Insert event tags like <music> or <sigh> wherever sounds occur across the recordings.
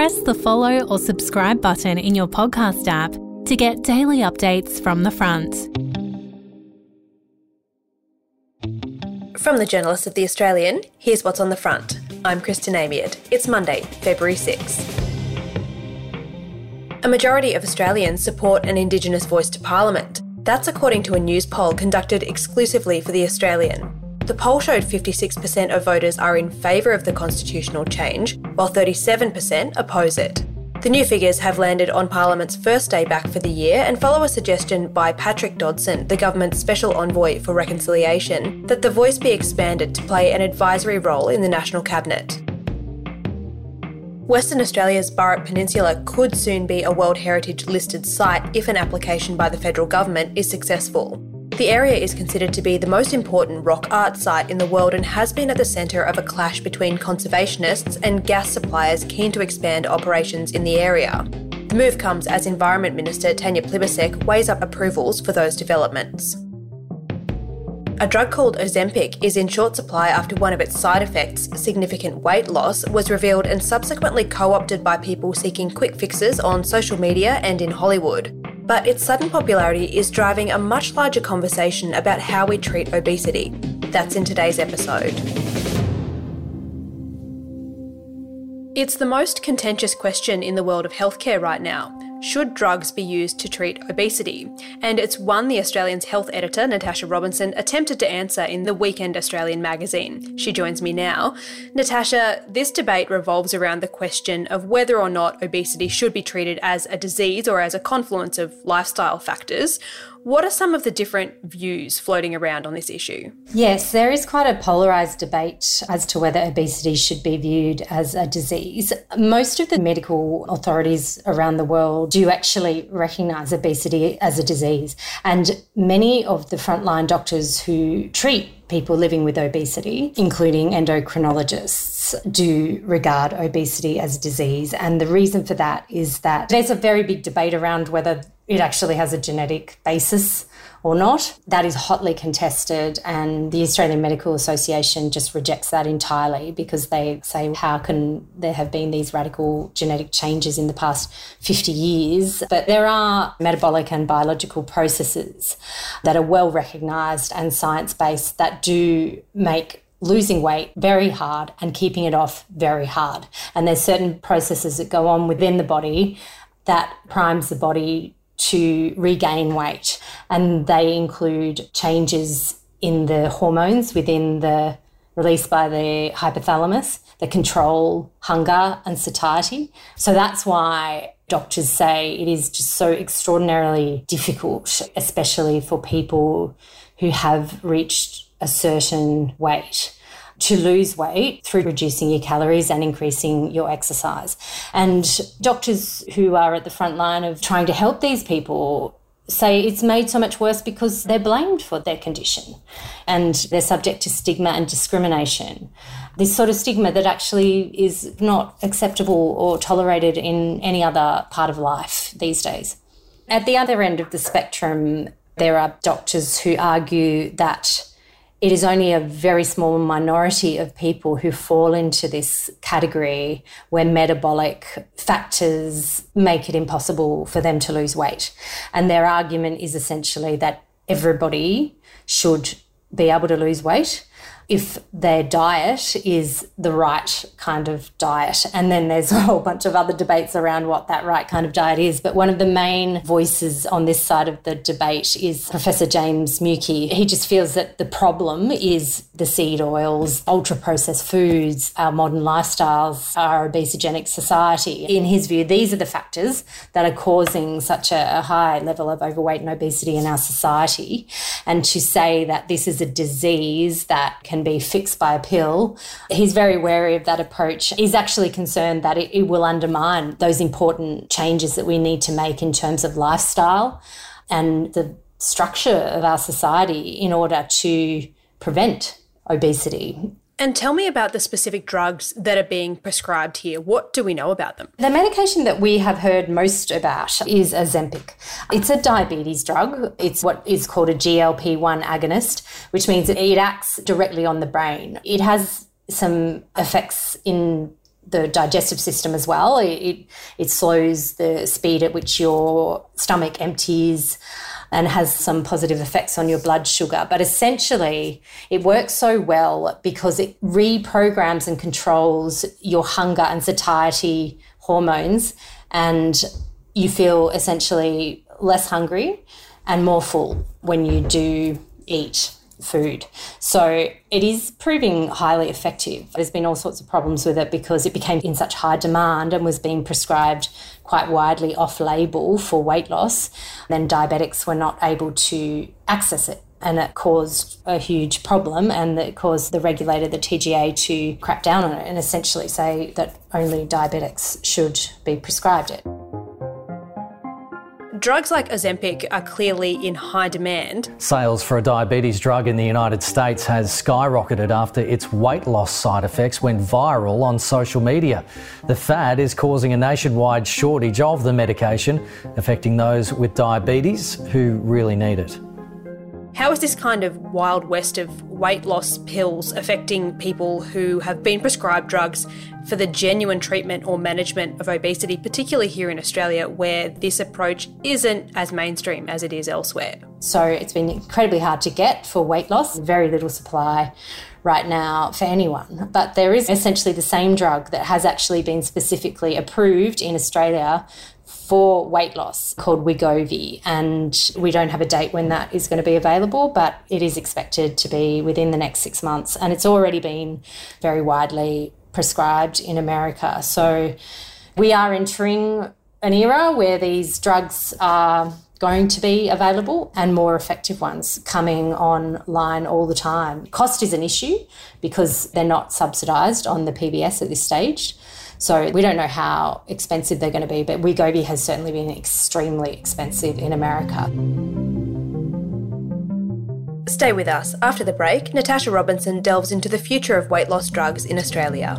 press the follow or subscribe button in your podcast app to get daily updates from the front. From the Journalist of the Australian, here's what's on the front. I'm Kristen Amiet. It's Monday, February 6. A majority of Australians support an Indigenous voice to Parliament. That's according to a Newspoll conducted exclusively for The Australian. The poll showed 56% of voters are in favour of the constitutional change, while 37% oppose it. The new figures have landed on Parliament's first day back for the year and follow a suggestion by Patrick Dodson, the government's special envoy for reconciliation, that the voice be expanded to play an advisory role in the National Cabinet. Western Australia's Burrup Peninsula could soon be a World Heritage listed site if an application by the federal government is successful. The area is considered to be the most important rock art site in the world and has been at the centre of a clash between conservationists and gas suppliers keen to expand operations in the area. The move comes as Environment Minister Tanya Plibersek weighs up approvals for those developments. A drug called Ozempic is in short supply after one of its side effects, significant weight loss, was revealed and subsequently co opted by people seeking quick fixes on social media and in Hollywood but its sudden popularity is driving a much larger conversation about how we treat obesity. That's in today's episode. It's the most contentious question in the world of healthcare right now. Should drugs be used to treat obesity? And it's one the Australian's health editor, Natasha Robinson, attempted to answer in the Weekend Australian magazine. She joins me now. Natasha, this debate revolves around the question of whether or not obesity should be treated as a disease or as a confluence of lifestyle factors, what are some of the different views floating around on this issue? Yes, there is quite a polarised debate as to whether obesity should be viewed as a disease. Most of the medical authorities around the world do actually recognise obesity as a disease, and many of the frontline doctors who treat people living with obesity, including endocrinologists, do regard obesity as a disease. And the reason for that is that there's a very big debate around whether it actually has a genetic basis or not. That is hotly contested, and the Australian Medical Association just rejects that entirely because they say, how can there have been these radical genetic changes in the past 50 years? But there are metabolic and biological processes that are well recognised and science based that do make losing weight very hard and keeping it off very hard. And there's certain processes that go on within the body that primes the body to regain weight. And they include changes in the hormones within the released by the hypothalamus that control hunger and satiety. So that's why doctors say it is just so extraordinarily difficult, especially for people who have reached a certain weight to lose weight through reducing your calories and increasing your exercise. And doctors who are at the front line of trying to help these people say it's made so much worse because they're blamed for their condition and they're subject to stigma and discrimination. This sort of stigma that actually is not acceptable or tolerated in any other part of life these days. At the other end of the spectrum, there are doctors who argue that it is only a very small minority of people who fall into this category where metabolic factors make it impossible for them to lose weight. And their argument is essentially that everybody should be able to lose weight if their diet is the right kind of diet. And then there's <laughs> a whole bunch of other debates around what that right kind of diet is. But one of the main voices on this side of the debate is Professor James Muecke. He just feels that the problem is the seed oils, ultra processed foods, our modern lifestyles, our obesogenic society. In his view, these are the factors that are causing such a, a high level of overweight and obesity in our society. And to say that this is a disease that can can be fixed by a pill. He's very wary of that approach. He's actually concerned that it, it will undermine those important changes that we need to make in terms of lifestyle and the structure of our society in order to prevent obesity. And tell me about the specific drugs that are being prescribed here. What do we know about them? The medication that we have heard most about is Ozempic. It's a diabetes drug. It's what is called a GLP 1 agonist, which means it acts directly on the brain. It has some effects in the digestive system as well. It, it slows the speed at which your stomach empties and has some positive effects on your blood sugar. But essentially, it works so well because it reprograms and controls your hunger and satiety hormones, and you feel essentially less hungry and more full when you do eat food. So it is proving highly effective. There's been all sorts of problems with it because it became in such high demand and was being prescribed quite widely off label for weight loss. Then diabetics were not able to access it. And it caused a huge problem, and it caused the regulator, the TGA, to crack down on it and essentially say that only diabetics should be prescribed it. Drugs like Ozempic are clearly in high demand. Sales for a diabetes drug in the United States has skyrocketed after its weight loss side effects went viral on social media. The fad is causing a nationwide shortage of the medication, affecting those with diabetes who really need it. How is this kind of wild west of weight loss pills affecting people who have been prescribed drugs for the genuine treatment or management of obesity, particularly here in Australia, where this approach isn't as mainstream as it is elsewhere? So it's been incredibly hard to get for weight loss, very little supply right now for anyone. But there is essentially the same drug that has actually been specifically approved in Australia for weight loss called Wegovy. And we don't have a date when that is going to be available, but it is expected to be within the next six months. And it's already been very widely prescribed in America. So we are entering an era where these drugs are going to be available and more effective ones coming online all the time. Cost is an issue because they're not subsidised on the PBS at this stage. So we don't know how expensive they're going to be, but Wegovy has certainly been extremely expensive in America. Stay with us. After the break, Natasha Robinson delves into the future of weight loss drugs in Australia.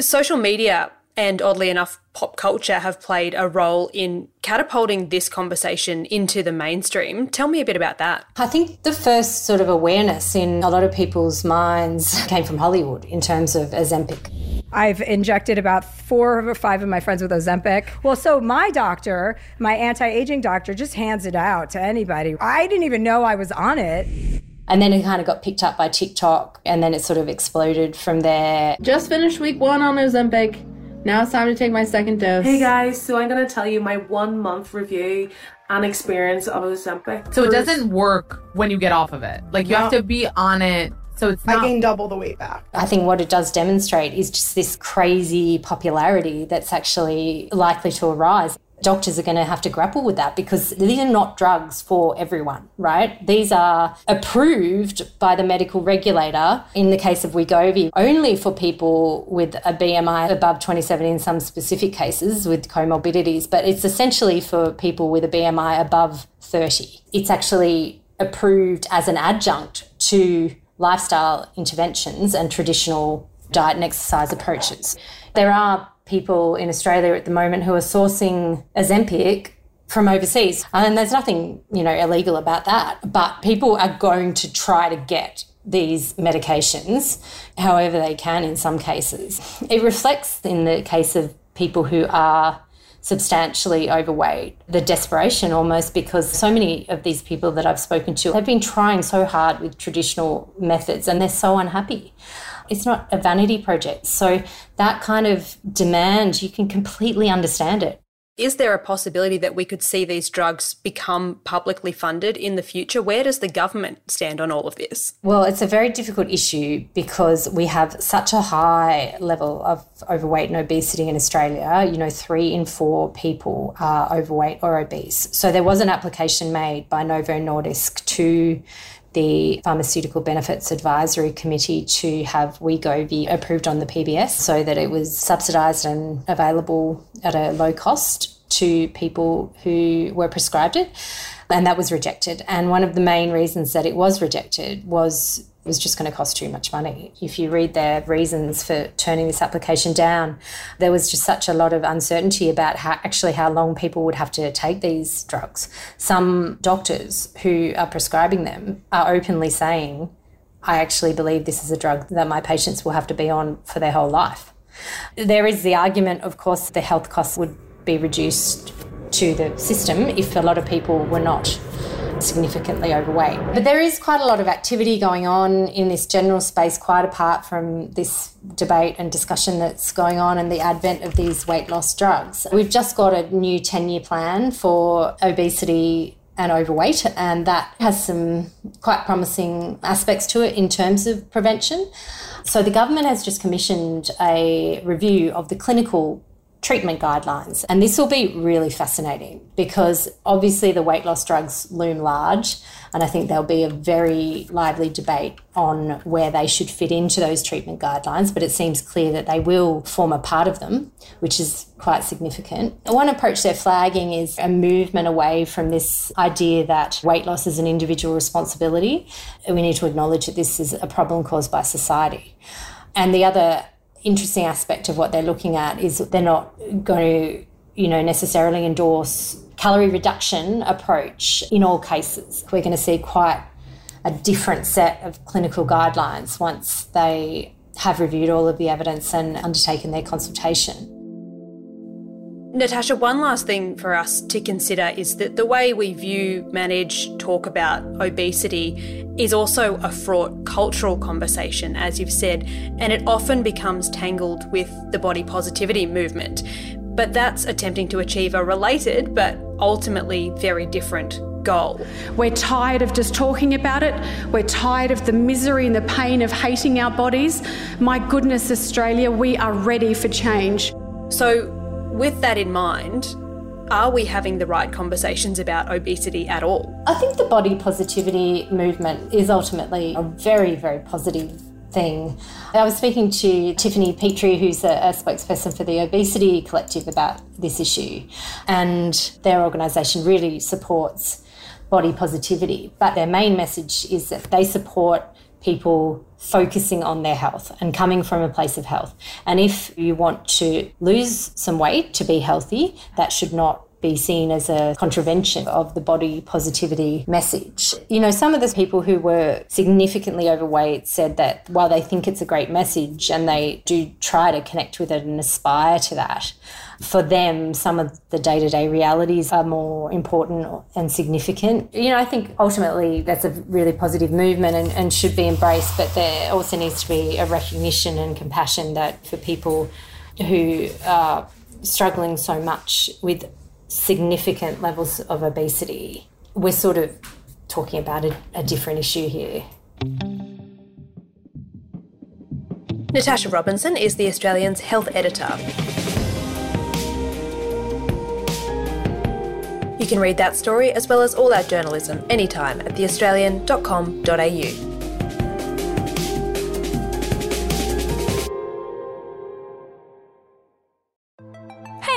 Social media and oddly enough, pop culture have played a role in catapulting this conversation into the mainstream. Tell me a bit about that. I think the first sort of awareness in a lot of people's minds <laughs> came from Hollywood in terms of Ozempic. I've injected about four or five of my friends with Ozempic. Well, so my doctor, my anti aging doctor, just hands it out to anybody. I didn't even know I was on it. And then it kind of got picked up by TikTok and then it sort of exploded from there. Just finished week one on Ozempic. Now it's time to take my second dose. Hey guys, so I'm going to tell you my one month review and experience of Ozempic. So it doesn't work when you get off of it. Like you no. have to be on it so it's not- I gained double the weight back. I think what it does demonstrate is just this crazy popularity that's actually likely to arise doctors are going to have to grapple with that because these are not drugs for everyone, right? These are approved by the medical regulator in the case of Wegovy only for people with a BMI above 27 in some specific cases with comorbidities, but it's essentially for people with a BMI above 30. It's actually approved as an adjunct to lifestyle interventions and traditional diet and exercise approaches. There are people in Australia at the moment who are sourcing Ozempic from overseas. And there's nothing, you know, illegal about that. But people are going to try to get these medications however they can in some cases. It reflects in the case of people who are substantially overweight, the desperation almost because so many of these people that I've spoken to have been trying so hard with traditional methods and they're so unhappy. It's not a vanity project. So that kind of demand, you can completely understand it. Is there a possibility that we could see these drugs become publicly funded in the future? Where does the government stand on all of this? Well, it's a very difficult issue because we have such a high level of overweight and obesity in Australia. You know, three in four people are overweight or obese. So there was an application made by Novo Nordisk to the Pharmaceutical Benefits Advisory Committee to have Wegovy approved on the PBS so that it was subsidised and available at a low cost to people who were prescribed it. And that was rejected. And one of the main reasons that it was rejected was it was just going to cost too much money. If you read their reasons for turning this application down, there was just such a lot of uncertainty about how actually how long people would have to take these drugs. Some doctors who are prescribing them are openly saying, I actually believe this is a drug that my patients will have to be on for their whole life. There is the argument, of course, the health costs would be reduced to the system if a lot of people were not significantly overweight. But there is quite a lot of activity going on in this general space, quite apart from this debate and discussion that's going on and the advent of these weight loss drugs. We've just got a new 10 year plan for obesity and overweight, and that has some quite promising aspects to it in terms of prevention. So, the government has just commissioned a review of the clinical treatment guidelines. And this will be really fascinating because obviously the weight loss drugs loom large. And I think there'll be a very lively debate on where they should fit into those treatment guidelines. But it seems clear that they will form a part of them, which is quite significant. One approach they're flagging is a movement away from this idea that weight loss is an individual responsibility. We need to acknowledge that this is a problem caused by society. And the other interesting aspect of what they're looking at is they're not going to, you know, necessarily endorse calorie reduction approach in all cases. We're going to see quite a different set of clinical guidelines once they have reviewed all of the evidence and undertaken their consultation. Natasha, one last thing for us to consider is that the way we view, manage, talk about obesity is also a fraught cultural conversation, as you've said, and it often becomes tangled with the body positivity movement. But that's attempting to achieve a related but ultimately very different goal. We're tired of just talking about it. We're tired of the misery and the pain of hating our bodies. My goodness, Australia, we are ready for change. So, with that in mind, are we having the right conversations about obesity at all? I think the body positivity movement is ultimately a very, very positive thing. I was speaking to Tiffany Petre, who's a, a, spokesperson for the Obesity Collective, about this issue, and their organisation really supports body positivity. But their main message is that they support people focusing on their health and coming from a place of health. And if you want to lose some weight to be healthy, that should not be seen as a contravention of the body positivity message. You know, some of the people who were significantly overweight said that while they think it's a great message and they do try to connect with it and aspire to that, for them, some of the day to day realities are more important and significant. You know, I think ultimately that's a really positive movement and, and should be embraced, but there also needs to be a recognition and compassion that for people who are struggling so much with significant levels of obesity, we're sort of talking about a, a different issue here. Natasha Robinson is the Australian's health editor. You can read that story as well as all our journalism anytime at theaustralian.com.au.